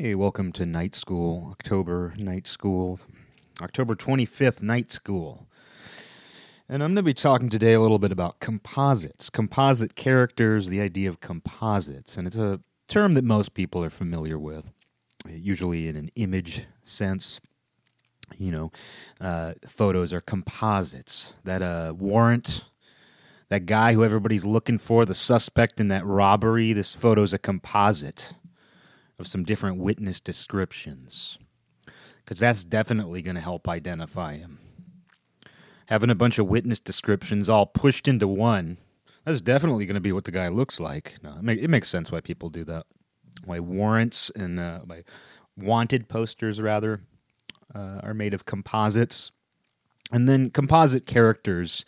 Hey, welcome to Night School, October Night School, October 25th Night School. And I'm going to be talking today a little bit about composites, composite characters, the idea of composites. And it's a term that most people are familiar with, usually in an image sense. You know, uh, photos are composites. That uh, warrant, that guy who everybody's looking for, the suspect in that robbery, this photo's a composite of some different witness descriptions because that's definitely going to help identify him. Having a bunch of witness descriptions all pushed into one, that's definitely going to be what the guy looks like. No, it, it, makes sense why people do that. Why warrants and uh, why wanted posters, rather, uh, are made of composites. And then composite characters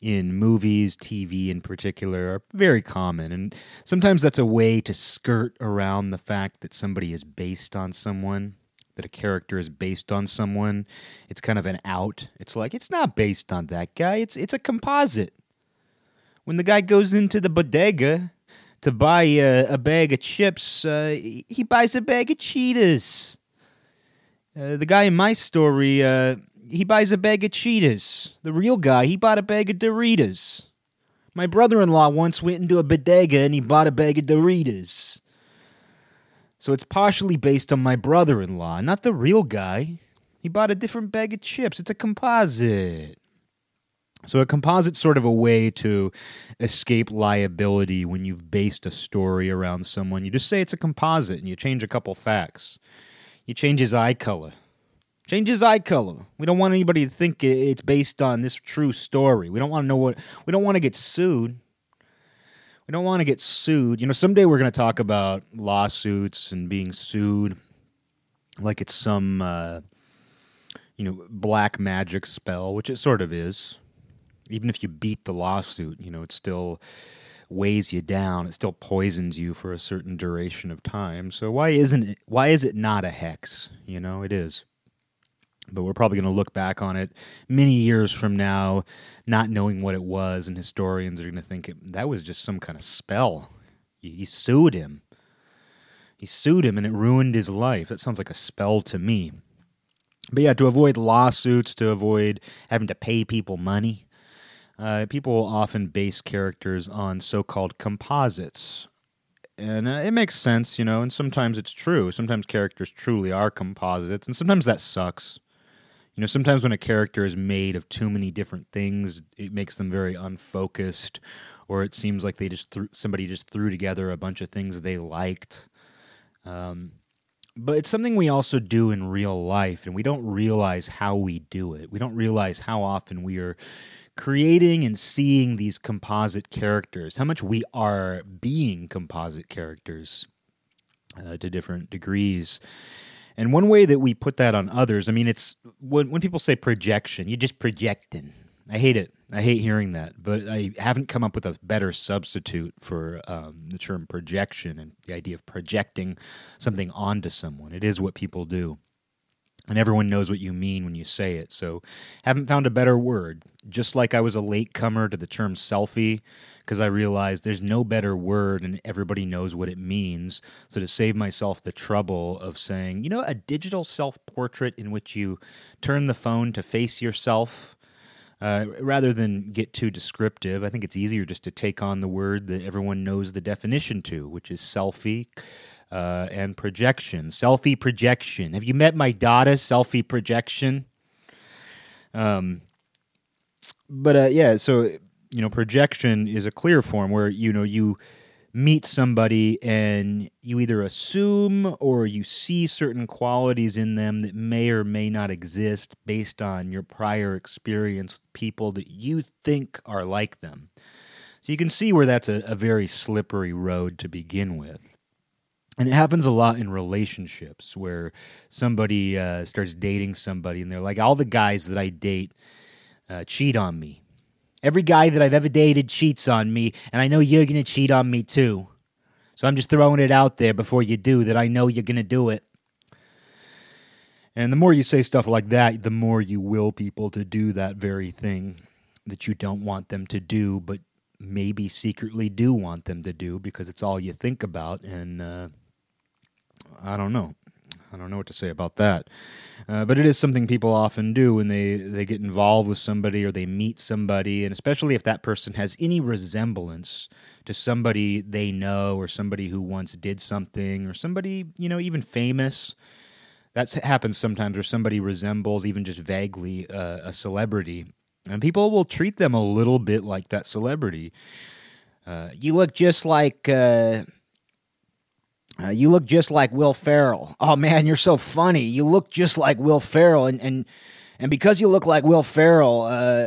in movies, TV in particular, are very common. And sometimes that's a way to skirt around the fact that somebody is based on someone, that a character is based on someone. It's kind of an out. It's like, it's not based on that guy, it's, it's a composite. When the guy goes into the bodega to buy a, a bag of chips, uh, he buys a bag of Cheetos. Uh, the guy in my story, uh, he buys a bag of Cheetos. The real guy, he bought a bag of Doritos. My brother in law once went into a bodega and he bought a bag of Doritos. So it's partially based on my brother in law, not the real guy. He bought a different bag of chips. It's a composite. So, a composite's sort of a way to escape liability when you've based a story around someone. You just say it's a composite and you change a couple facts. You change his eye color. Change his eye color. We don't want anybody to think it's based on this true story. We don't want to know what. We don't want to get sued. We don't want to get sued. You know, someday we're going to talk about lawsuits and being sued like it's some, uh, you know, black magic spell, which it sort of is. Even if you beat the lawsuit, you know, it still weighs you down. It still poisons you for a certain duration of time. So why isn't it? Why is it not a hex? You know, it is but we're probably going to look back on it many years from now, not knowing what it was, and historians are going to think it, that was just some kind of spell. He, he sued him. He sued him, and it ruined his life. That sounds like a spell to me. But yeah, to avoid lawsuits, to avoid having to pay people money, uh, people often base characters on so called composites. And uh, it makes sense, you know, and sometimes it's true. Sometimes characters truly are composites, and sometimes that sucks. You know, sometimes when a character is made of too many different things, it makes them very unfocused, or it seems like they just threw somebody just threw together a bunch of things they liked. Um, but it's something we also do in real life, and we don't realize how we do it. We don't realize how often we are creating and seeing these composite characters, how much we are being composite characters uh, to different degrees. And one way that we put that on others, I mean, it's when, when people say projection, you're just projecting. I hate it. I hate hearing that, but I haven't come up with a better substitute for um, the term projection and the idea of projecting something onto someone. It is what people do and everyone knows what you mean when you say it. So, haven't found a better word. Just like I was a late comer to the term selfie, because I realized there's no better word and everybody knows what it means. So, to save myself the trouble of saying, you know, a digital self portrait in which you turn the phone to face yourself. Uh, rather than get too descriptive, I think it's easier just to take on the word that everyone knows the definition to, which is selfie uh, and projection. Selfie projection. Have you met my daughter? Selfie projection. Um, but uh, yeah, so you know, projection is a clear form where you know you meet somebody and you either assume or you see certain qualities in them that may or may not exist based on your prior experience with people that you think are like them. So you can see where that's a, a very slippery road to begin with and it happens a lot in relationships where somebody uh, starts dating somebody and they're like all the guys that i date uh, cheat on me. Every guy that i've ever dated cheats on me and i know you're going to cheat on me too. So i'm just throwing it out there before you do that. I know you're going to do it. And the more you say stuff like that the more you will people to do that very thing that you don't want them to do but maybe secretly do want them to do because it's all you think about. And uh, I don't know. I don't know what to say about that. Uh, but it is something people often do when they, they get involved with somebody or they meet somebody, and especially if that person has any resemblance to somebody they know or somebody who once did something or somebody, you know, even famous. That happens sometimes where somebody resembles even just vaguely uh, a celebrity, and people will treat them a little bit like that celebrity. Uh, you look just like uh, you look just like Will Ferrell. Oh man, you're so funny. You look just like Will Ferrell, and and and because you look like Will Ferrell, uh,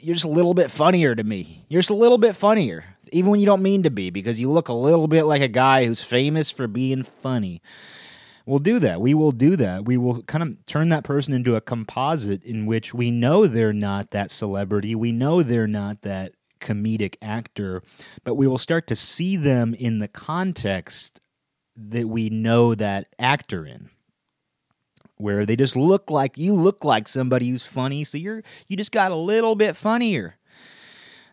you're just a little bit funnier to me. You're just a little bit funnier, even when you don't mean to be, because you look a little bit like a guy who's famous for being funny. We'll do that. We will do that. We will kind of turn that person into a composite in which we know they're not that celebrity. We know they're not that comedic actor, but we will start to see them in the context that we know that actor in where they just look like you look like somebody who's funny so you're you just got a little bit funnier.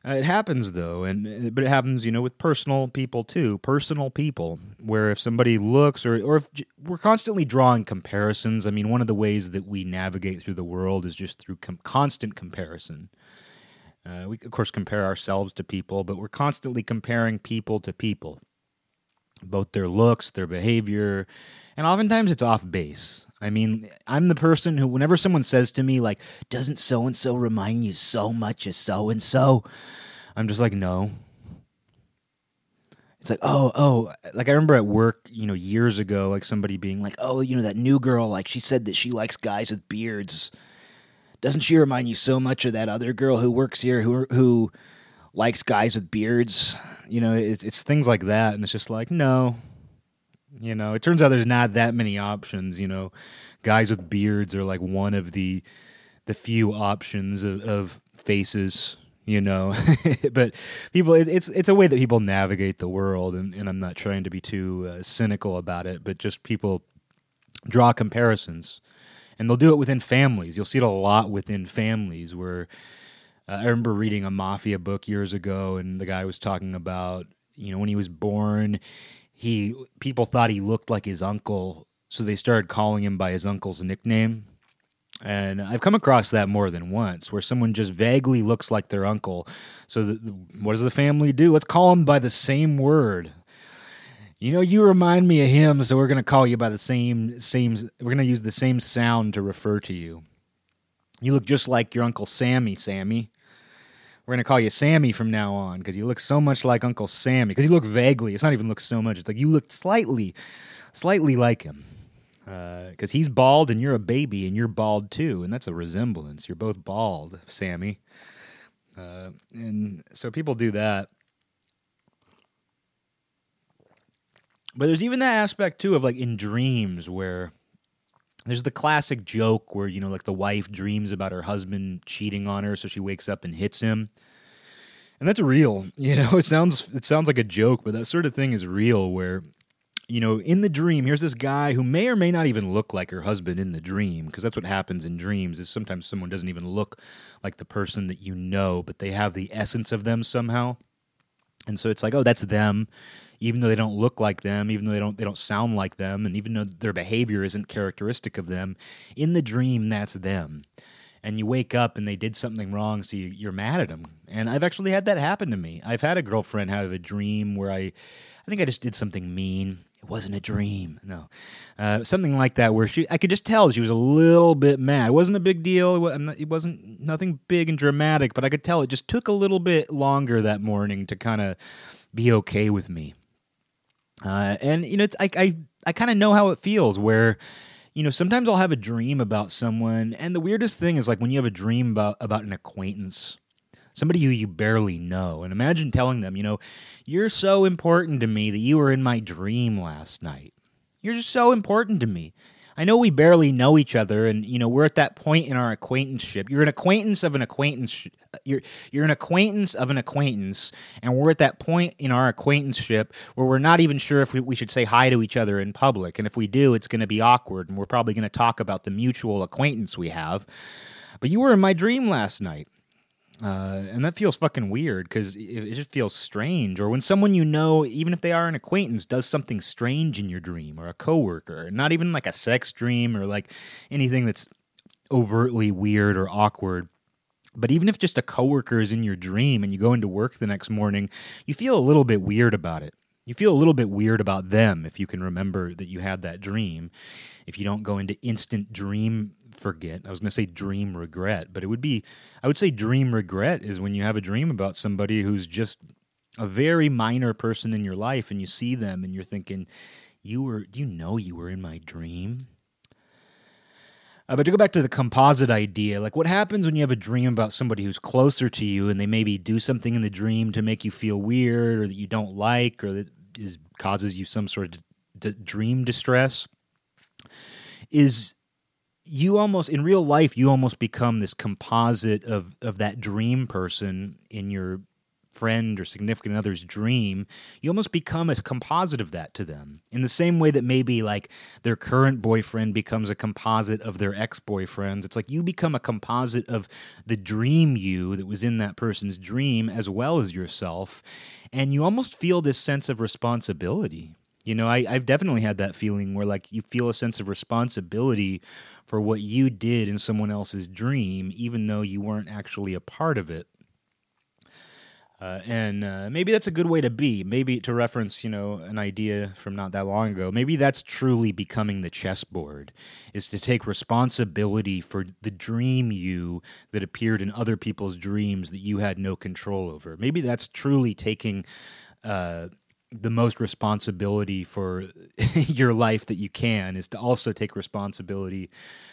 Uh, it happens though and but it happens you know with personal people too. Personal people where if somebody looks or or if we're constantly drawing comparisons. I mean one of the ways that we navigate through the world is just through com- constant comparison. Uh, we of course compare ourselves to people but we're constantly comparing people to people both their looks, their behavior, and oftentimes it's off base. I mean, I'm the person who, whenever someone says to me, like, doesn't so and so remind you so much of so and so? I'm just like, no. It's like, oh, oh, like I remember at work, you know, years ago, like somebody being like, oh, you know, that new girl, like she said that she likes guys with beards. Doesn't she remind you so much of that other girl who works here who, who, likes guys with beards. You know, it's it's things like that, and it's just like no. You know, it turns out there's not that many options. You know, guys with beards are like one of the the few options of, of faces. You know, but people, it, it's it's a way that people navigate the world, and, and I'm not trying to be too uh, cynical about it, but just people draw comparisons, and they'll do it within families. You'll see it a lot within families where Uh, I remember reading a mafia book years ago, and the guy was talking about you know when he was born, he people thought he looked like his uncle, so they started calling him by his uncle's nickname. And I've come across that more than once, where someone just vaguely looks like their uncle. So the, what does the family do? Let's call him by the same word. You know, you remind me of him, so we're going to call you by the same same. We're going to use the same sound to refer to you. You look just like your uncle Sammy, Sammy. We're gonna call you Sammy from now on because you look so much like Uncle Sammy. Because you look vaguely. It's not even look so much. It's like you look slightly, slightly like him. Because uh, he's bald and you're a baby and you're bald too, and that's a resemblance. You're both bald, Sammy. Uh, and so people do that. But there's even that aspect too of like in dreams where there's the classic joke where you know like the wife dreams about her husband cheating on her so she wakes up and hits him. And that's real you know? It sounds it sounds like a joke but that sort of thing is real where you know in the dream here's this guy who may or may not even look like her husband in the dream because that's what happens in dreams is sometimes someone doesn't even look like the person that you know but they have the essence of them somehow and so it's like oh that's them even though they don't look like them, even though they don't they don't sound like them, and even though their behavior isn't characteristic of them, in the dream that's them. And you wake up and they did something wrong, so you, are mad at them. And I've actually had that happen to me. I've had a girlfriend have a dream where I, I think I just did something mean. It wasn't a dream, no, uh, something like that. Where she, I could just tell she was a little bit mad. It wasn't a big deal. It wasn't nothing big and dramatic, but I could tell it just took a little bit longer that morning to kind of be okay with me. Uh, and you know, it's, I I, I kind of know how it feels. Where you know, sometimes I'll have a dream about someone, and the weirdest thing is like when you have a dream about about an acquaintance, somebody who you barely know, and imagine telling them, you know, you're so important to me that you were in my dream last night. You're just so important to me. I know we barely know each other, and you know we're at that point in our acquaintanceship. You're an acquaintance of an acquaintance. You're you're an acquaintance of an acquaintance, and we're at that point in our acquaintanceship where we're not even sure if we, we should say hi to each other in public, and if we do, it's going to be awkward, and we're probably going to talk about the mutual acquaintance we have. But you were in my dream last night, Uh, and that feels fucking weird because it, it just feels strange. Or when someone you know, even if they are an acquaintance, does something strange in your dream, or a coworker, not even like a sex dream or like anything that's overtly weird or awkward. But even if just a coworker is in your dream and you go into work the next morning, you feel a little bit weird about it. You feel a little bit weird about them if you can remember that you had that dream. If you don't go into instant dream forget, I was going to say dream regret, but it would be, I would say dream regret is when you have a dream about somebody who's just a very minor person in your life and you see them and you're thinking, you were, you know you were in my dream? Uh, but to go back to the composite idea, like what happens when you have a dream about somebody who's closer to you and they maybe do something in the dream to make you feel weird or that you don't like or that is, causes you some sort of d- dream distress? Is you almost in real life you almost become this composite of of that dream person in your friend or significant other's dream, you almost become a composite of that to them. In the same way that maybe like their current boyfriend becomes a composite of their ex boyfriends, it's like you become a composite of the dream you that was in that person's dream as well as yourself. And you almost feel this sense of responsibility. You know, I, I've definitely had that feeling where like you feel a sense of responsibility for what you did in someone else's dream, even though you weren't actually a part of it. Uh, and uh, maybe that's a good way to be. Maybe to reference, you know, an idea from not that long ago. Maybe that's truly becoming the chessboard, is to take responsibility for the dream you that appeared in other people's dreams that you had no control over. Maybe that's truly taking uh, the most responsibility for your life that you can. Is to also take responsibility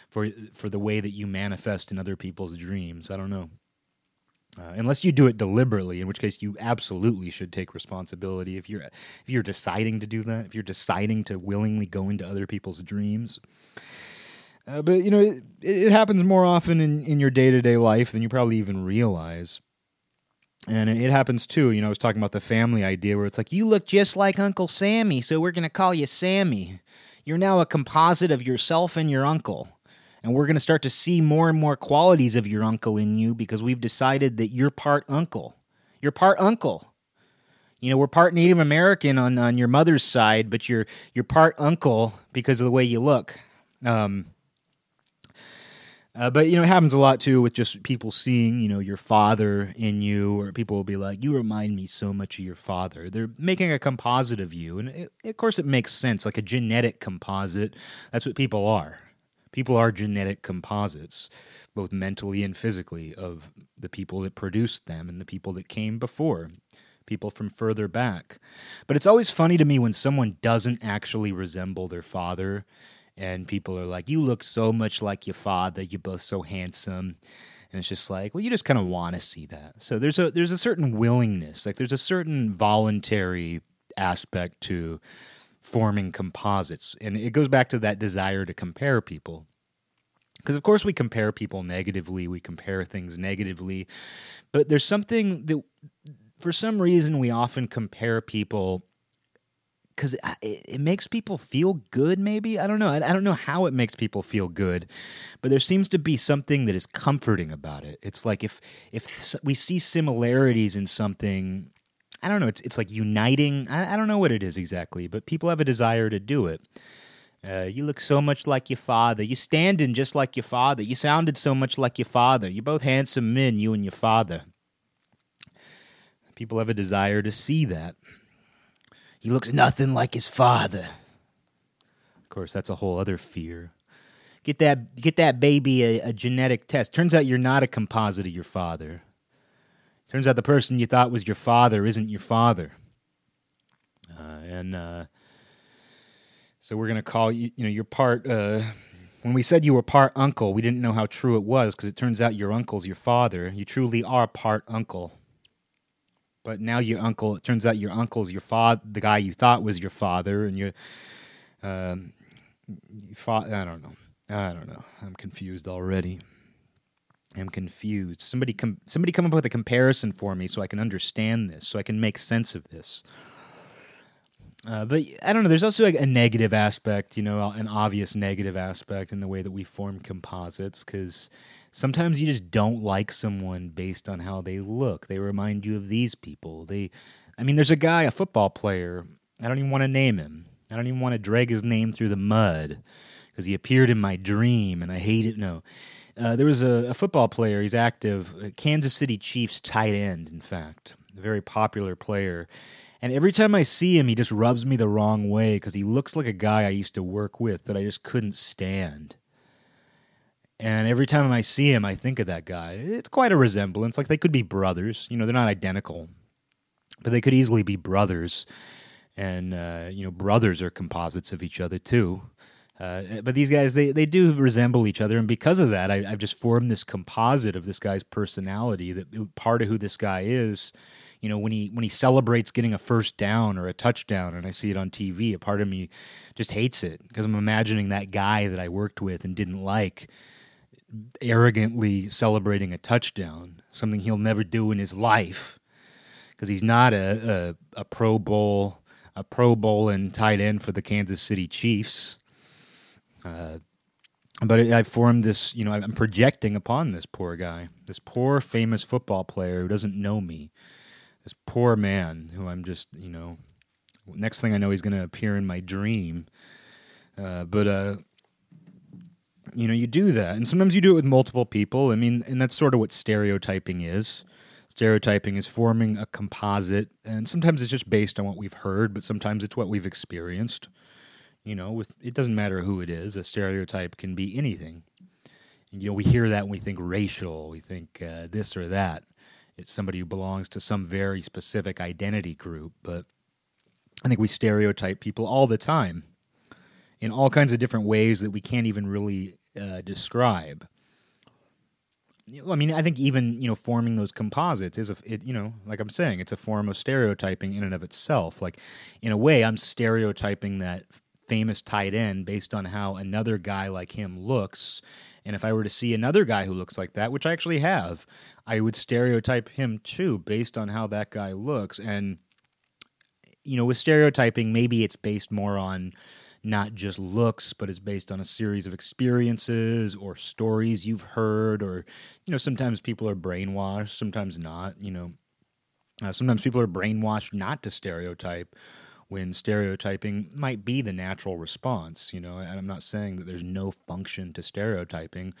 for for the way that you manifest in other people's dreams. I don't know. Uh, unless you do it deliberately, in which case you absolutely should take responsibility. If you're if you're deciding to do that, if you're deciding to willingly go into other people's dreams. Uh, but you know, it, it, happens more often in, in your day to day life than you probably even realize. And it, happens too. You know, I was talking about the family idea where it's like you look just like Uncle Sammy, so we're gonna call you Sammy. You're now a composite of yourself and your uncle. And we're going to start to see more and more qualities of your uncle in you because we've decided that you're part uncle. You're part uncle. You know, we're part Native American on, on your mother's side, but you're you're part uncle because of the way you look. Um, uh, but you know, it happens a lot too with just people seeing, you know, your father in you, or people will be like, "You remind me so much of your father." They're making a composite of you, and it, of course, it makes sense, like a genetic composite. That's what people are. People are genetic composites, both mentally and physically, of the people that produced them and the people that came before, people from further back. But it's always funny to me when someone doesn't actually resemble their father and people are like, You look so much like your father, you're both so handsome. And it's just like, well, you just kind of want to see that. So there's a there's a certain willingness, like there's a certain voluntary aspect to forming composites. And it goes back to that desire to compare people. Because, of course, we compare people negatively, we compare things negatively, but there's something that, for some reason, we often compare people because it, it, makes people feel good maybe i don't know I, I, don't know how it makes people feel good but there seems to be something that is comforting about it it's like if if we see similarities in something I don't know. It's it's like uniting. I, I don't know what it is exactly, but people have a desire to do it. Uh, you look so much like your father. You're standing just like your father. You sounded so much like your father. You're both handsome men, you and your father. People have a desire to see that. He looks nothing like his father. Of course, that's a whole other fear. Get that get that baby a, a genetic test. Turns out you're not a composite of your father. Turns out the person you thought was your father isn't your father. Uh, and uh, so we're going to call you, you know, your part. Uh, when we said you were part uncle, we didn't know how true it was because it turns out your uncle's your father. You truly are part uncle. But now your uncle, it turns out your uncle's your father, the guy you thought was your father, and your, um, your fa- I don't know. I don't know. I'm confused already. I'm confused. Somebody come somebody come up with a comparison for me so I can understand this, so I can make sense of this. Uh, but I don't know. There's also like a negative aspect, you know, an obvious negative aspect in the way that we form composites because sometimes you just don't like someone based on how they look. They remind you of these people. They, I mean, there's a guy, a football player. I don't even want to name him. I don't even want to drag his name through the mud because he appeared in my dream and I hate it. No, uh, there was a, a, football player. He's active, Kansas City Chiefs tight end. In fact, a very popular player and every time I see him, he just rubs me the wrong way because he looks like a guy I used to work with that I just couldn't stand. And every time I see him, I think of that guy. It's quite a resemblance. Like they could be brothers. You know, they're not identical, but they could easily be brothers. And, uh, you know, brothers are composites of each other too. Uh, but these guys, they, they do resemble each other. And because of that, I, I've just formed this composite of this guy's personality that part of who this guy is you know when he when he celebrates getting a first down or a touchdown and I see it on TV a part of me just hates it because I'm imagining that guy that I worked with and didn't like arrogantly celebrating a touchdown something he'll never do in his life because he's not a, a, a pro bowl a pro bowl and tight end for the Kansas City Chiefs. Uh, but I formed this, you know, I'm projecting upon this poor guy, this poor famous football player who doesn't know me, this poor man who I'm just, you know, next thing I know, he's going to appear in my dream. Uh, but, uh, you know, you do that. And sometimes you do it with multiple people. I mean, and that's sort of what stereotyping is. Stereotyping is forming a composite, and sometimes it's just based on what we've heard, but sometimes it's what we've experienced. You know, with it doesn't matter who it is. A stereotype can be anything. You know, we hear that when we think racial, we think uh, this or that it's somebody who belongs to some very specific identity group. But I think we stereotype people all the time in all kinds of different ways that we can't even really uh, describe. I mean, I think even you know forming those composites is a it, you know like I'm saying it's a form of stereotyping in and of itself. Like in a way, I'm stereotyping that famous tight end based on how another guy like him looks and if I were to see another guy who looks like that, which I actually have, I would stereotype him too based on how that guy looks. And, you know, with stereotyping, maybe it's based more on not just looks, but it's based on a series of experiences or stories you've heard, or, you know, sometimes people are brainwashed, sometimes not, you know. Uh, sometimes people are brainwashed not to stereotype when stereotyping might be the natural response, you know, and I'm not saying that there's no function to stereotyping,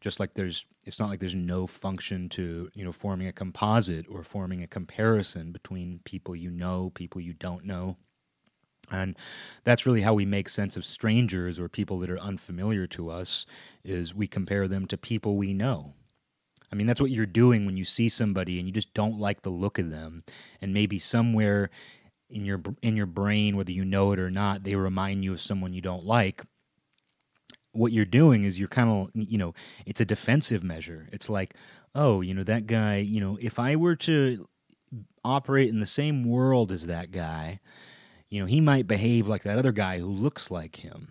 just like there's it's not like there's no function to, you know, forming a composite or forming a comparison between people you know, people you don't know. And that's really how we make sense of strangers or people that are unfamiliar to us is we compare them to people we know. I mean, that's what you're doing when you see somebody and you just don't like the look of them. And maybe somewhere in your in your brain, whether you know it or not, they remind you of someone you don't like. What you're doing is you're kind of you know it's a defensive measure. It's like, oh, you know that guy. You know, if I were to operate in the same world as that guy, you know, he might behave like that other guy who looks like him.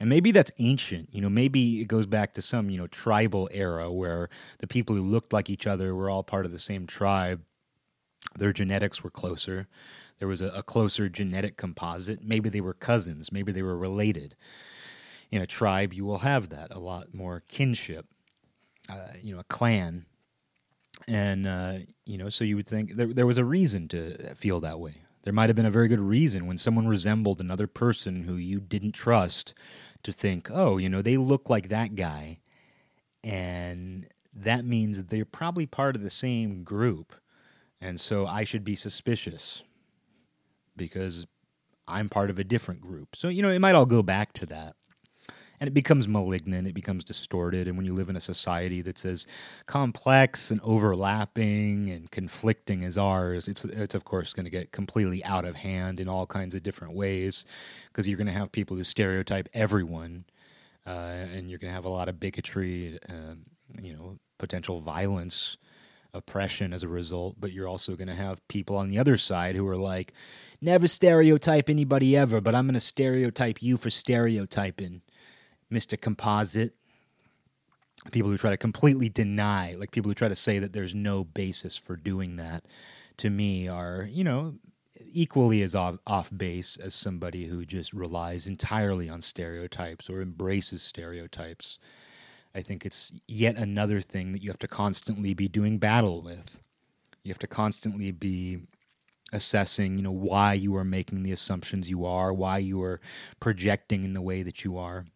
And maybe that's ancient. You know, maybe it goes back to some, you know, tribal era where the people who looked like each other were all part of the same tribe. Their genetics were closer there was a, a closer genetic composite. Maybe they were cousins, maybe they were related. In a tribe, you will have that a lot more kinship, uh, you know, a clan. And, uh, you know, so you would think there, there was a reason to feel that way. There might have been a very good reason when someone resembled another person who you didn't trust to think, oh, you know, they look like that guy. And that means they're probably part of the same group. And so I should be suspicious because I'm part of a different group. So, you know, it might all go back to that. And it becomes malignant, it becomes distorted. And when you live in a society that's as complex and overlapping and conflicting as ours, it's, it's of course going to get completely out of hand in all kinds of different ways because you're going to have people who stereotype everyone. Uh, and you're going to have a lot of bigotry, uh, you know, potential violence oppression as a result, but you're also going to have people on the other side who are like, never stereotype anybody ever, but I'm going to stereotype you for stereotyping, Mr. Composite. People who try to completely deny, like people who try to say that there's no basis for doing that, to me are, you know, equally as off, off base as somebody who just relies entirely on stereotypes or embraces stereotypes. I think it's yet another thing that you have to constantly be doing battle with. You have to constantly be assessing, you know, why you are making the assumptions you are, why you are projecting in the way that you are,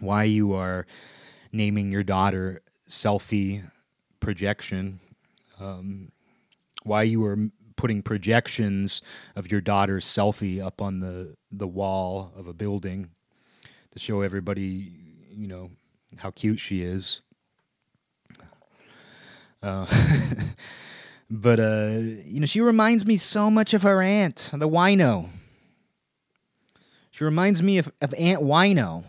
why you are naming your daughter selfie projection, um, why you are putting projections of your daughter's selfie up on the the wall of a building to show everybody, you know, how cute she is. Uh, but uh, you know, she reminds me so much of her aunt, the wino. She reminds me of, of Aunt Wino.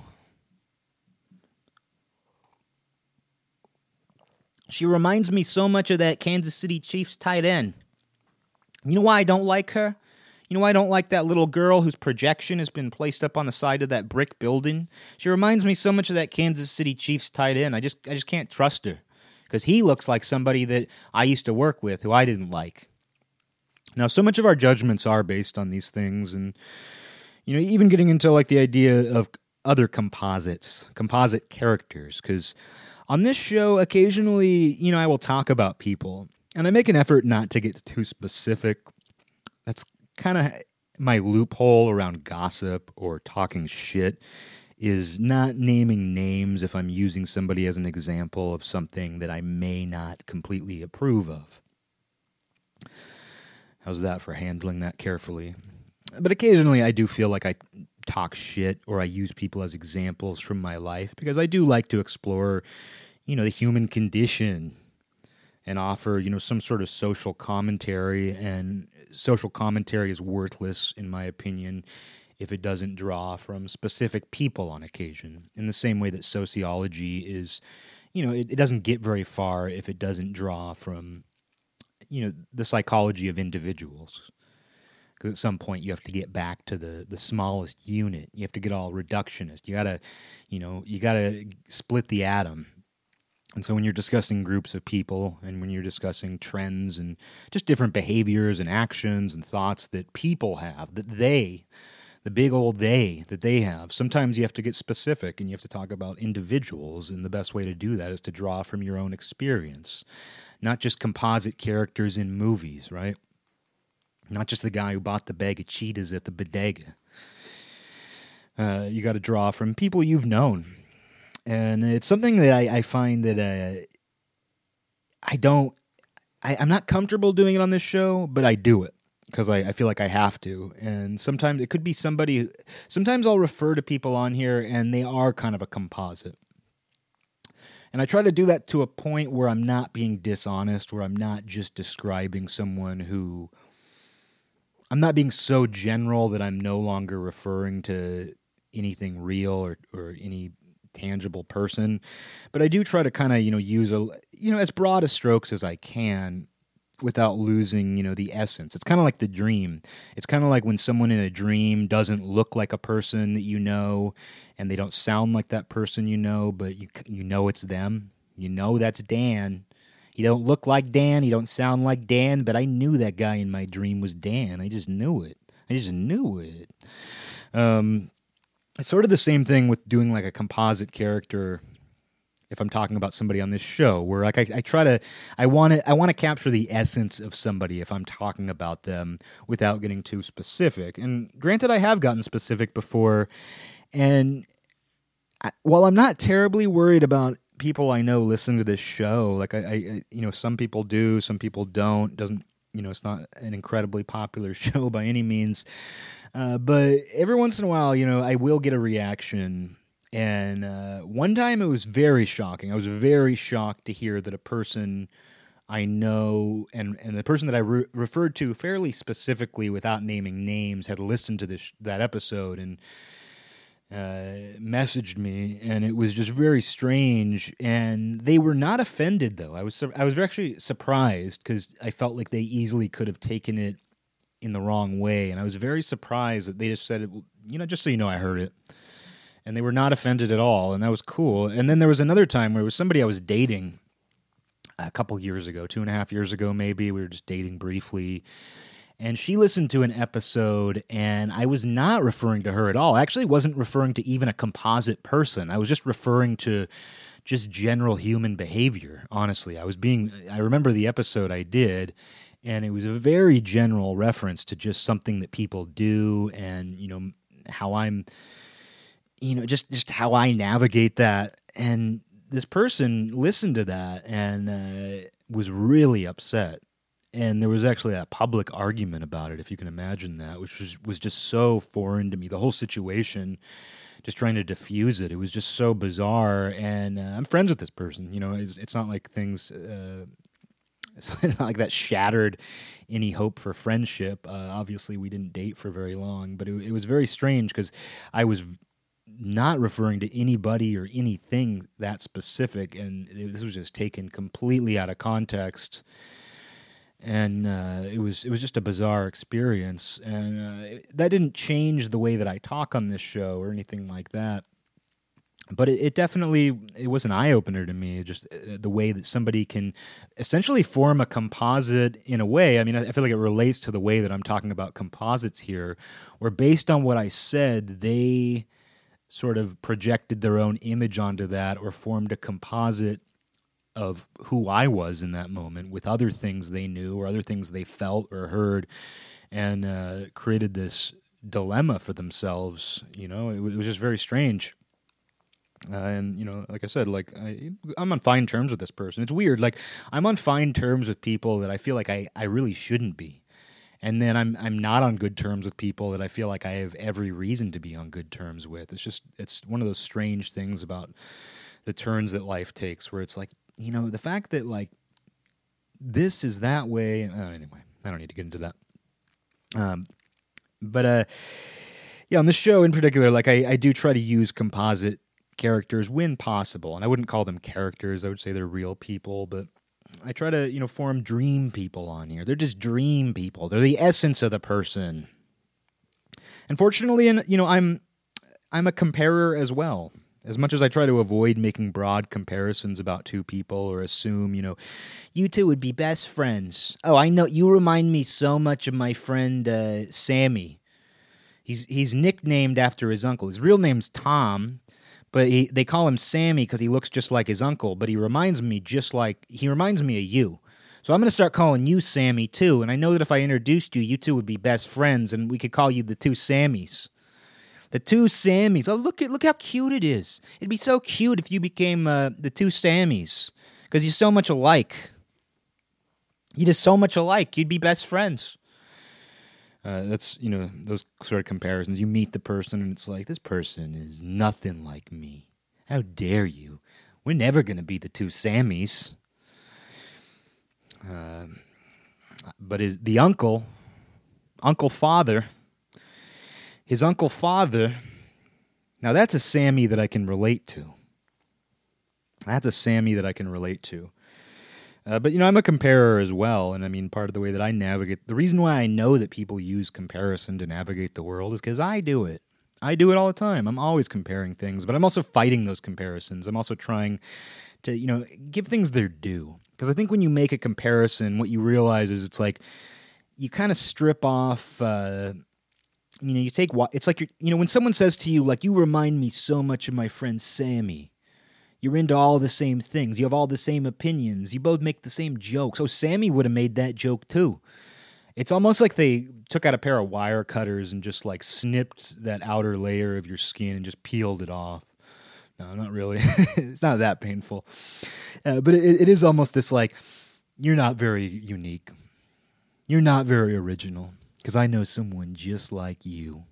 She reminds me so much of that Kansas City Chiefs tight end. You know why I don't like her? You know why I don't like that little girl whose projection has been placed up on the side of that brick building? She reminds me so much of that Kansas City Chiefs tight end. I just I just can't trust her because he looks like somebody that I used to work with who I didn't like. Now, so much of our judgments are based on these things, and you know, even getting into like the idea of other composites, composite characters, because on this show, occasionally, you know, I will talk about people, and I make an effort not to get too specific. That's kind of my loophole around gossip or talking shit is not naming names if I'm using somebody as an example of something that I may not completely approve of. How's that for handling that carefully? But occasionally I do feel like I talk shit or I use people as examples from my life because I do like to explore, you know, the human condition and offer you know some sort of social commentary and social commentary is worthless in my opinion if it doesn't draw from specific people on occasion. In the same way that sociology is you know it, it doesn't get very far if it doesn't draw from you know the psychology of individuals. Because at some point you have to get back to the the smallest unit. You have to get all reductionist. You gotta you know you gotta split the atom and so when you're discussing groups of people and when you're discussing trends and just different behaviors and actions and thoughts that people have, that they, the big old they that they have, sometimes you have to get specific and you have to talk about individuals. And the best way to do that is to draw from your own experience, not just composite characters in movies, right? Not just the guy who bought the bag of Cheetos at the bodega. Uh, you got to draw from people you've known and it's something that I, I find that uh, I don't. I, I'm not comfortable doing it on this show, but I do it because I, I, feel like I have to. And sometimes it could be somebody. Sometimes I'll refer to people on here, and they are kind of a composite. And I try to do that to a point where I'm not being dishonest, where I'm not just describing someone who. I'm not being so general that I'm no longer referring to anything real or, or any tangible person. But I do try to kind of, you know, use a, you know, as broad a strokes as I can without losing, you know, the essence. It's kind of like the dream. It's kind of like when someone in a dream doesn't look like a person that you know and they don't sound like that person you know, but you you know it's them. You know that's Dan. He don't look like Dan, he don't sound like Dan, but I knew that guy in my dream was Dan. I just knew it. I just knew it. Um, it's sort of the same thing with doing like a composite character if I'm talking about somebody on this show, where like I, I try to, I want to, I want to capture the essence of somebody if I'm talking about them without getting too specific. And granted, I have gotten specific before, and I, while I'm not terribly worried about people I know listen to this show, like I, I, you know, some people do, some people don't. Doesn't you know? It's not an incredibly popular show by any means. Uh, but every once in a while, you know, I will get a reaction. And uh, one time it was very shocking. I was very shocked to hear that a person I know and, and the person that I re- referred to fairly specifically without naming names had listened to this that episode and uh, messaged me, and it was just very strange. And they were not offended, though. I was I was actually surprised because I felt like they easily could have taken it in the wrong way. And I was very surprised that they just said you know, just so you know, I heard it. And they were not offended at all. And that was cool. And then there was another time where it was somebody I was dating a couple years ago, two and a half years ago, maybe. We were just dating briefly. and she listened to an episode and I was not referring to her at all. I actually wasn't referring to even a composite person. I was just referring to just general human behavior, honestly. I was being I remember the episode I did and it was a very general reference to just something that people do and, you know, how I'm you know, just just how I navigate that and this person listened to that and uh, was really upset and there was actually a public argument about it, if you can imagine that, which was was just so foreign to me. The whole situation, just trying to diffuse it, it was just so bizarre. And uh, I'm friends with this person. You know, it's, it's not like things. Uh, it's not like that shattered any hope for friendship. Uh, obviously, we didn't date for very long, but it, it was very strange because I was not referring to anybody or anything that specific, and it, this was just taken completely out of context and uh, it was it was just a bizarre experience, and uh, that didn't change the way that I talk on this show or anything like that. But it, it definitely it was an eye opener to me, just uh, the way that somebody can essentially form a composite in a way. I mean, I feel like it relates to the way that I'm talking about composites here, where based on what I said, they sort of projected their own image onto that or formed a composite of who I was in that moment with other things they knew or other things they felt or heard, and uh, created this dilemma for themselves. You know, it, it was just very strange. Uh, and you know, like I said, like I, I'm on fine terms with this person. It's weird. Like I'm on fine terms with people that I feel like I, I really shouldn't be and then I'm I'm not on good terms with people that I feel like I have every reason to be on good terms with. It's just it's one of those strange things about the turns that life takes where it's like you know, the fact that like this is that way. Uh, anyway, I don't need to get into that. Um, but uh, yeah, on this show in particular, like I, I do try to use composite characters when possible, and I wouldn't call them characters. I would say they're real people, but I try to you know form dream people on here. They're just dream people. They're the essence of the person. Unfortunately, and you know, I'm I'm a comparer as well as much as I try to avoid making broad comparisons about two people or assume, you know, you two would be best friends. Oh, I know you remind me so much of my friend uh, Sammy. He's he's nicknamed after his uncle. His real name's Tom, but he, they call him Sammy because he looks just like his uncle. But he reminds me just like he reminds me of you. So I'm going to start calling you Sammy too. And I know that if I introduced you, you two would be best friends, and we could call you the two Sammys. The two Sammys. Oh, look at look how cute it is. It'd be so cute if you became uh, the two Sammys because you're so much alike. You're just so much alike. You'd be best friends. Uh, that's you know those sort of comparisons. You meet the person and it's like this person is nothing like me. How dare you? We're never gonna be the two Sammys. Uh, but is the uncle, uncle father his uncle father. Now that's a Sammy that I can relate to. That's a Sammy that I can relate to. Uh, but you know, I'm a comparer as well, and I mean, part of the way that I navigate, the reason why I know that people use comparison to navigate the world is because I do it. I do it all the time. I'm always comparing things, but I'm also fighting those comparisons. I'm also trying to, you know, give things their due. Because I think when you make a comparison, what you realize is it's like you kind of strip off uh, you know, you take it's like you you know when someone says to you like you remind me so much of my friend Sammy. You're into all the same things. You have all the same opinions. You both make the same jokes. Oh, Sammy would have made that joke too. It's almost like they took out a pair of wire cutters and just like snipped that outer layer of your skin and just peeled it off. No, not really. it's not that painful. Uh, but it, it is almost this like, you're not very unique. You're not very original because I know someone just like you.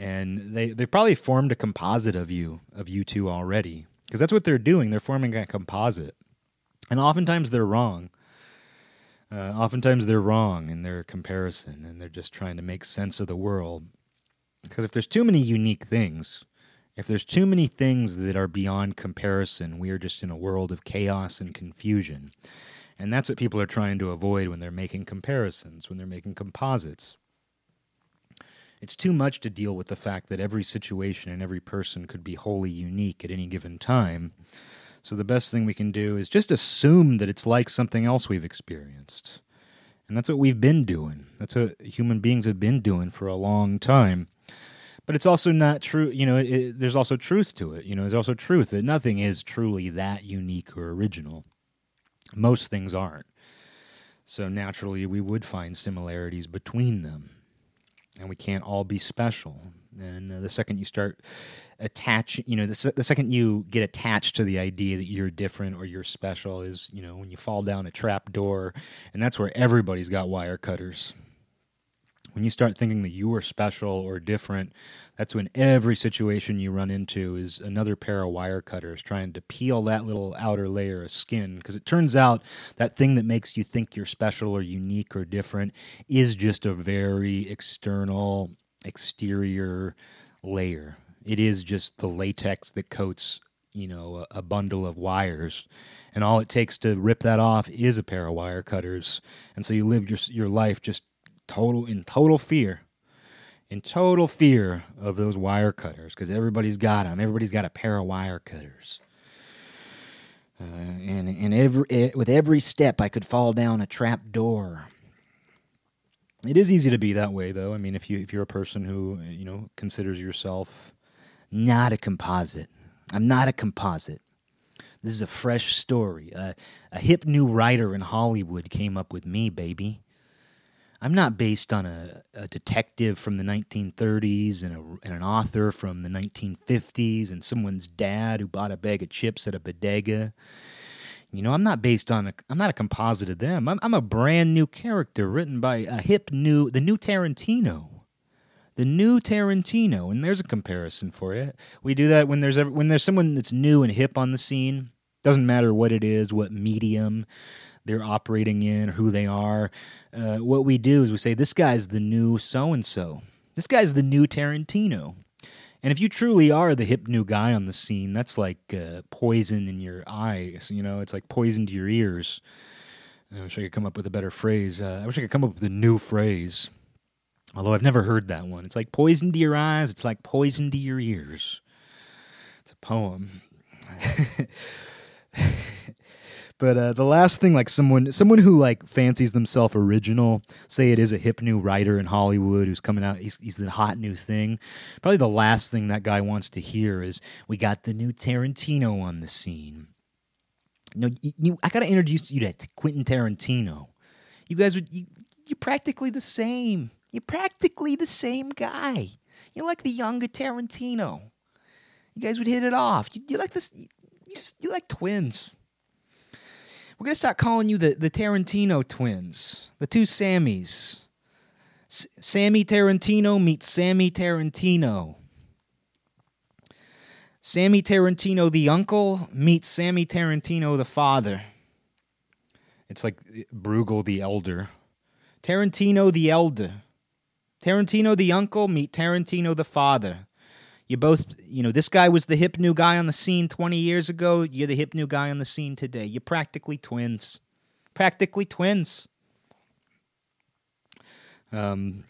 And they they probably formed a composite of you of you two already because that's what they're doing. They're forming a composite, and oftentimes they're wrong. Uh, oftentimes they're wrong in their comparison, and they're just trying to make sense of the world. Because if there's too many unique things, if there's too many things that are beyond comparison, we are just in a world of chaos and confusion. And that's what people are trying to avoid when they're making comparisons, when they're making composites. It's too much to deal with the fact that every situation and every person could be wholly unique at any given time. So the best thing we can do is just assume that it's like something else we've experienced. And that's what we've been doing. That's what human beings have been doing for a long time. But it's also not true. You know, it, there's also truth to it. You know, there's also truth that nothing is truly that unique or original. Most things aren't. So naturally, we would find similarities between them. And we can't all be special. And uh, the second you start attaching, you know, the, the second you get attached to the idea that you're different or you're special is, you know, when you fall down a trap door, and that's where everybody's got wire cutters when you start thinking that you are special or different, that's when every situation you run into is another pair of wire cutters trying to peel that little outer layer of skin. Because it turns out that thing that makes you think you're special or unique or different is just a very external, exterior layer. It is just the latex that coats, you know, a, bundle of wires and all it takes to rip that off is a pair of wire cutters. And so you live your your life just total in total fear, in total fear of those wire cutters because everybody's got them. Everybody's got a pair of wire cutters. Uh, and and every eh, with every step, I could fall down a trap door. It is easy to be that way, though. I mean, if you if you're a person who you know considers yourself not a composite, I'm not a composite. This is a fresh story. Uh, a hip new writer in Hollywood came up with me, baby. I'm not based on a, a detective from the 1930s and, a, and, an author from the 1950s and someone's dad who bought a bag of chips at a bodega. You know, I'm not based on a. I'm not a composite of them. I'm, I'm a brand new character written by a hip new, the new Tarantino, the new Tarantino, and there's a comparison for it. We do that when there's when there's someone that's new and hip on the scene. Doesn't matter what it is, what medium they're operating in, who they are. Uh, what we do is we say, this guy's the new so and so. This guy's the new Tarantino. And if you truly are the hip new guy on the scene, that's like uh, poison in your eyes. You know, it's like poison to your ears. I wish I could come up with a better phrase. Uh, I wish I could come up with a new phrase. Although I've never heard that one. It's like poison to your eyes, it's like poison to your ears. It's a poem. But uh, the last thing, like someone, someone who like fancies themselves original, say it is a hip new writer in Hollywood who's coming out, he's, he's the hot new thing. Probably the last thing that guy wants to hear is, "We got the new Tarantino on the scene." No, you, you I gotta introduce you to Quentin Tarantino. You guys would you, you're practically the same. You're practically the same guy. You're like the younger Tarantino. You guys would hit it off. You, you like this. You, you like twins. We're to start calling you the, the Tarantino twins, the two Sammys. Sammy Tarantino meets Sammy Tarantino. Sammy Tarantino the uncle meets Sammy Tarantino the father. It's like Bruegel the elder. Tarantino the elder. Tarantino the uncle meet Tarantino the father. You both, you know, this guy was the hip new guy on the scene 20 years ago. You're the hip new guy on the scene today. You're practically twins. Practically twins. Um,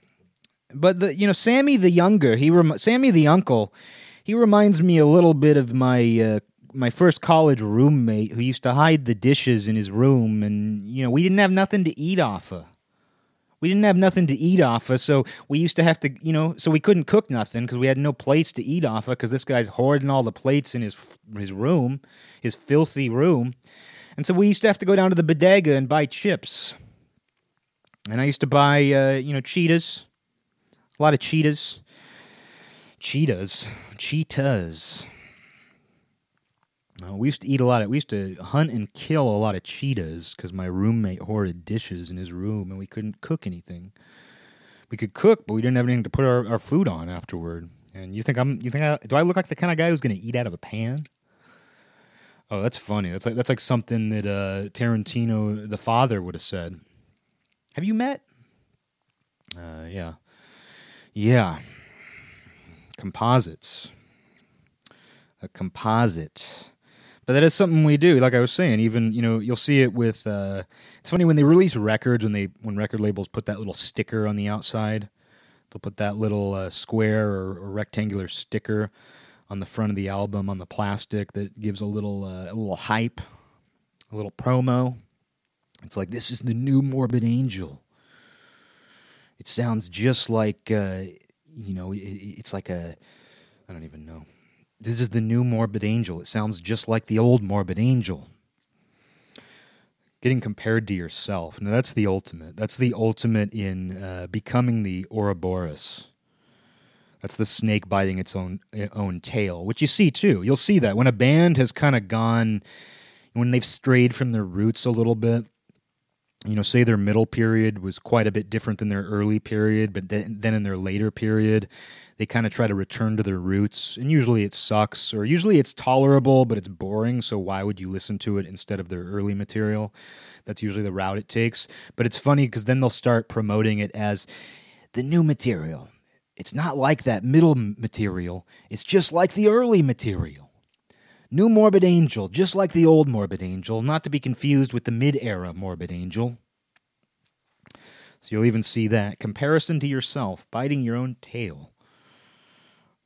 but the you know Sammy the younger, he rem- Sammy the uncle, he reminds me a little bit of my uh, my first college roommate who used to hide the dishes in his room, and you know we didn't have nothing to eat off of we didn't have nothing to eat off of, so we used to have to, you know, so we couldn't cook nothing because we had no plates to eat off of because this guy's hoarding all the plates in his his room, his filthy room, and so we used to have to go down to the bodega and buy chips. And I used to buy, uh, you know, Cheetos, a lot of Cheetos, cheetahs, cheetahs. Uh, we used to eat a lot of. We used to hunt and kill a lot of cheetahs because my roommate hoarded dishes in his room, and we couldn't cook anything. We could cook, but we didn't have anything to put our, our food on afterward. And you think I'm? You think I, do I look like the kind of guy who's going to eat out of a pan? Oh, that's funny. That's like that's like something that uh, Tarantino, the father, would have said. Have you met? Uh, yeah, yeah. Composites. A composite but that is something we do. Like I was saying, even you know you'll see it with. Uh, it's funny when they release records when they when record labels put that little sticker on the outside. They'll put that little uh, square or, or, rectangular sticker on the front of the album on the plastic that gives a little uh, a little hype, a little promo. It's like this is the new Morbid Angel. It sounds just like, uh, you know, it, it's like a, I don't even know. This is the new Morbid Angel. It sounds just like the old Morbid Angel. Getting compared to yourself. Now, that's the ultimate. That's the ultimate in uh, becoming the Ouroboros. That's the snake biting its own own tail, which you see too. You'll see that when a band has kind of gone, when they've strayed from their roots a little bit. You know, say their middle period was quite a bit different than their early period, but then, then in their later period, they kind of try to return to their roots. And usually it sucks, or usually it's tolerable, but it's boring. So why would you listen to it instead of their early material? That's usually the route it takes. But it's funny because then they'll start promoting it as the new material it's not like that middle material, it's just like the early material. New Morbid Angel, just like the old Morbid Angel, not to be confused with the mid era Morbid Angel. So you'll even see that. Comparison to yourself, biting your own tail.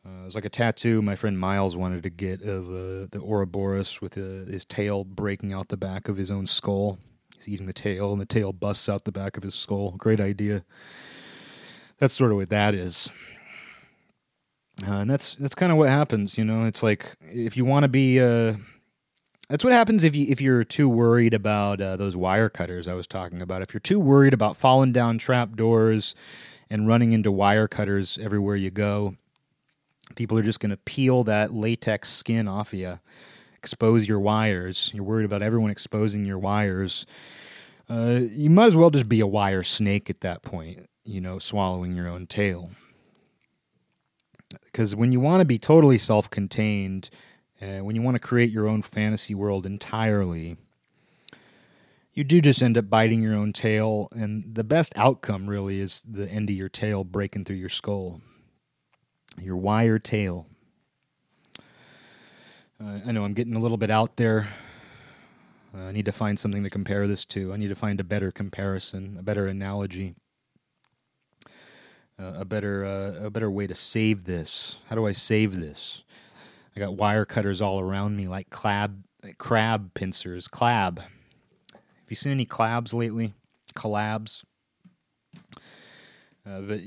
Uh, it's like a tattoo my friend Miles wanted to get of uh, the Ouroboros with uh, his tail breaking out the back of his own skull. He's eating the tail, and the tail busts out the back of his skull. Great idea that's sort of what that is. Uh, and that's that's kind of what happens, you know. It's like if you want to be, uh, that's what happens if you if you're too worried about uh, those wire cutters I was talking about. If you're too worried about falling down trap doors and running into wire cutters everywhere you go, people are just going to peel that latex skin off of you, expose your wires. You're worried about everyone exposing your wires. Uh, you might as well just be a wire snake at that point you know, swallowing your own tail. Because when you want to be totally self contained, uh, when you want to create your own fantasy world entirely, you do just end up biting your own tail, and the best outcome really is the end of your tail breaking through your skull. Your wire tail. Uh, I know I'm getting a little bit out there. Uh, I need to find something to compare this to. I need to find a better comparison, a better analogy uh, a better uh, a better way to save this. How do I save this? I got wire cutters all around me, like crab crab pincers. Clab. Have you seen any clabs lately? Collabs. Uh, but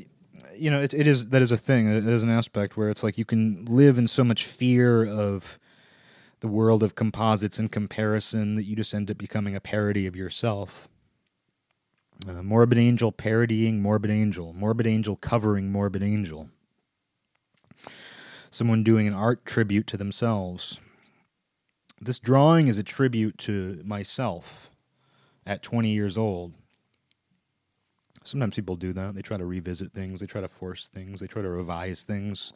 you know, it, it is that is a thing. It is an aspect where it's like you can live in so much fear of the world of composites and comparison that you just end up becoming a parody of yourself. Uh, Morbid Angel parodying Morbid Angel. Morbid Angel covering Morbid Angel. Someone doing an art tribute to themselves. This drawing is a tribute to myself at 20 years old. Sometimes people do that. They try to revisit things, they try to force things, they try to revise things.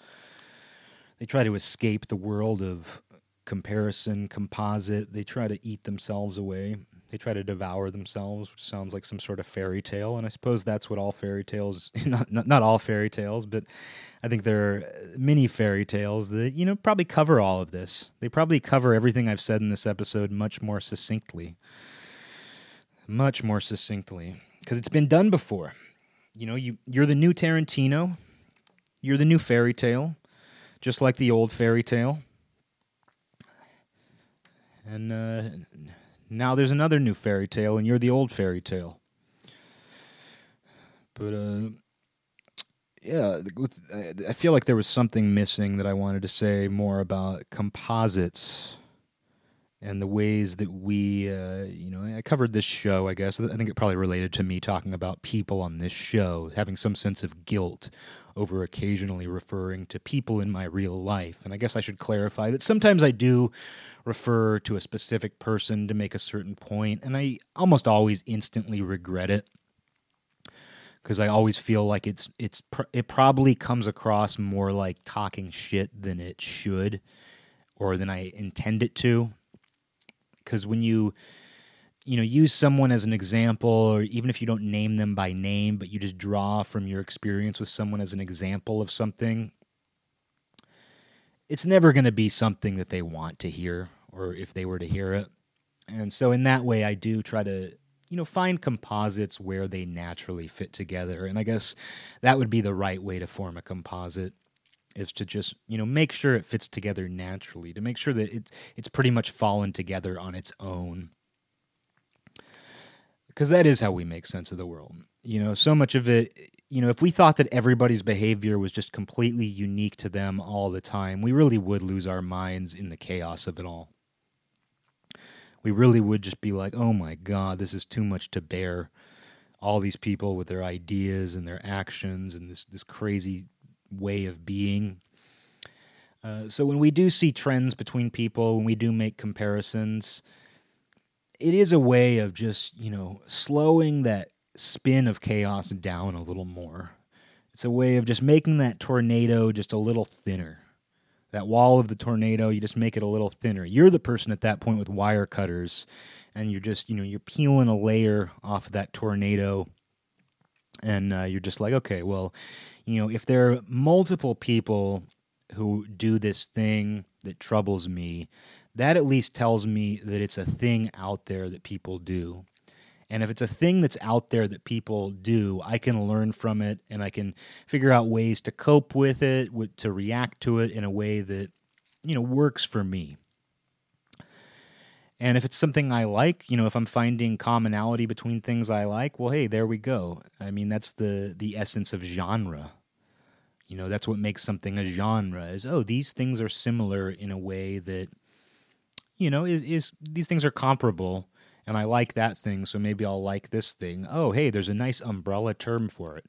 They try to escape the world of comparison, composite. They try to eat themselves away. They try to devour themselves, which sounds like some sort of fairy tale. And I suppose that's what all fairy tales, not, not, not all fairy tales, but I think there are many fairy tales that, you know, probably cover all of this. They probably cover everything I've said in this episode much more succinctly. Much more succinctly. Because it's been done before. You know, you, you're the new Tarantino, you're the new fairy tale, just like the old fairy tale. And, uh, now there's another new fairy tale, and you're the old fairy tale. But uh, yeah, I feel like there was something missing that I wanted to say more about composites and the ways that we, uh, you know, I covered this show, I guess. I think it probably related to me talking about people on this show, having some sense of guilt over occasionally referring to people in my real life. And I guess I should clarify that sometimes I do refer to a specific person to make a certain point, and I almost always instantly regret it because I always feel like it's it's it probably comes across more like talking shit than it should or than I intend it to. Because when you you know use someone as an example or even if you don't name them by name but you just draw from your experience with someone as an example of something it's never going to be something that they want to hear or if they were to hear it. And so in that way i do try to you know find composites where they naturally fit together and i guess that would be the right way to form a composite is to just you know make sure it fits together naturally to make sure that it's it's pretty much fallen together on its own because that is how we make sense of the world. You know, so much of it, you know, if we thought that everybody's behavior was just completely unique to them all the time, we really would lose our minds in the chaos of it all. We really would just be like, oh my God, this is too much to bear. All these people with their ideas and their actions and this, this crazy way of being. Uh, so when we do see trends between people, when we do make comparisons, it is a way of just, you know, slowing that spin of chaos down a little more. It's a way of just making that tornado just a little thinner. That wall of the tornado, you just make it a little thinner. You're the person at that point with wire cutters, and you're just, you know, you're peeling a layer off of that tornado, and uh, you're just like, okay, well, you know, if there are multiple people who do this thing that troubles me, that at least tells me that it's a thing out there that people do. And if it's a thing that's out there that people do, I can learn from it and I can figure out ways to cope with it, to react to it in a way that, you know, works for me. And if it's something I like, you know, if I'm finding commonality between things I like, well, hey, there we go. I mean, that's the the essence of genre. You know, that's what makes something a genre is, oh, these things are similar in a way that you know, is, is these things are comparable and I like that thing, so maybe I'll like this thing. Oh, hey, there's a nice umbrella term for it.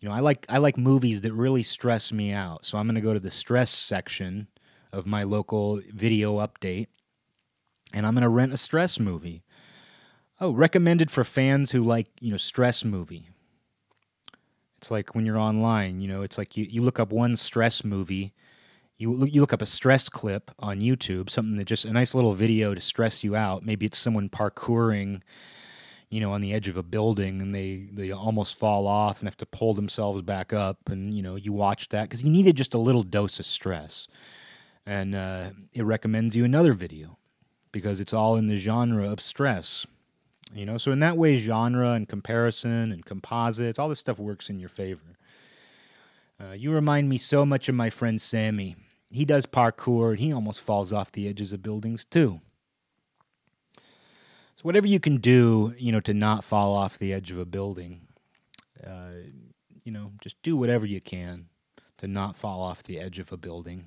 You know, I like I like movies that really stress me out. So I'm going to go to the stress section of my local video update and I'm going to rent a stress movie. Oh, recommended for fans who like, you know, stress movie. It's like when you're online, you know, it's like you, you look up one stress movie you look, you look up a stress clip on YouTube, something that just a nice little video to stress you out. Maybe it's someone parkouring, you know, on the edge of a building and they they almost fall off and have to pull themselves back up, and you know, you watch that because you needed just a little dose of stress, and uh, it recommends you another video because it's all in the genre of stress. You know, so in that way, genre and comparison and composites, all this stuff works in your favor. Uh, you remind me so much of my friend Sammy he does parkour and he almost falls off the edges of buildings too. So whatever you can do, you know, to not fall off the edge of a building, uh, you know, just do whatever you can to not fall off the edge of a building.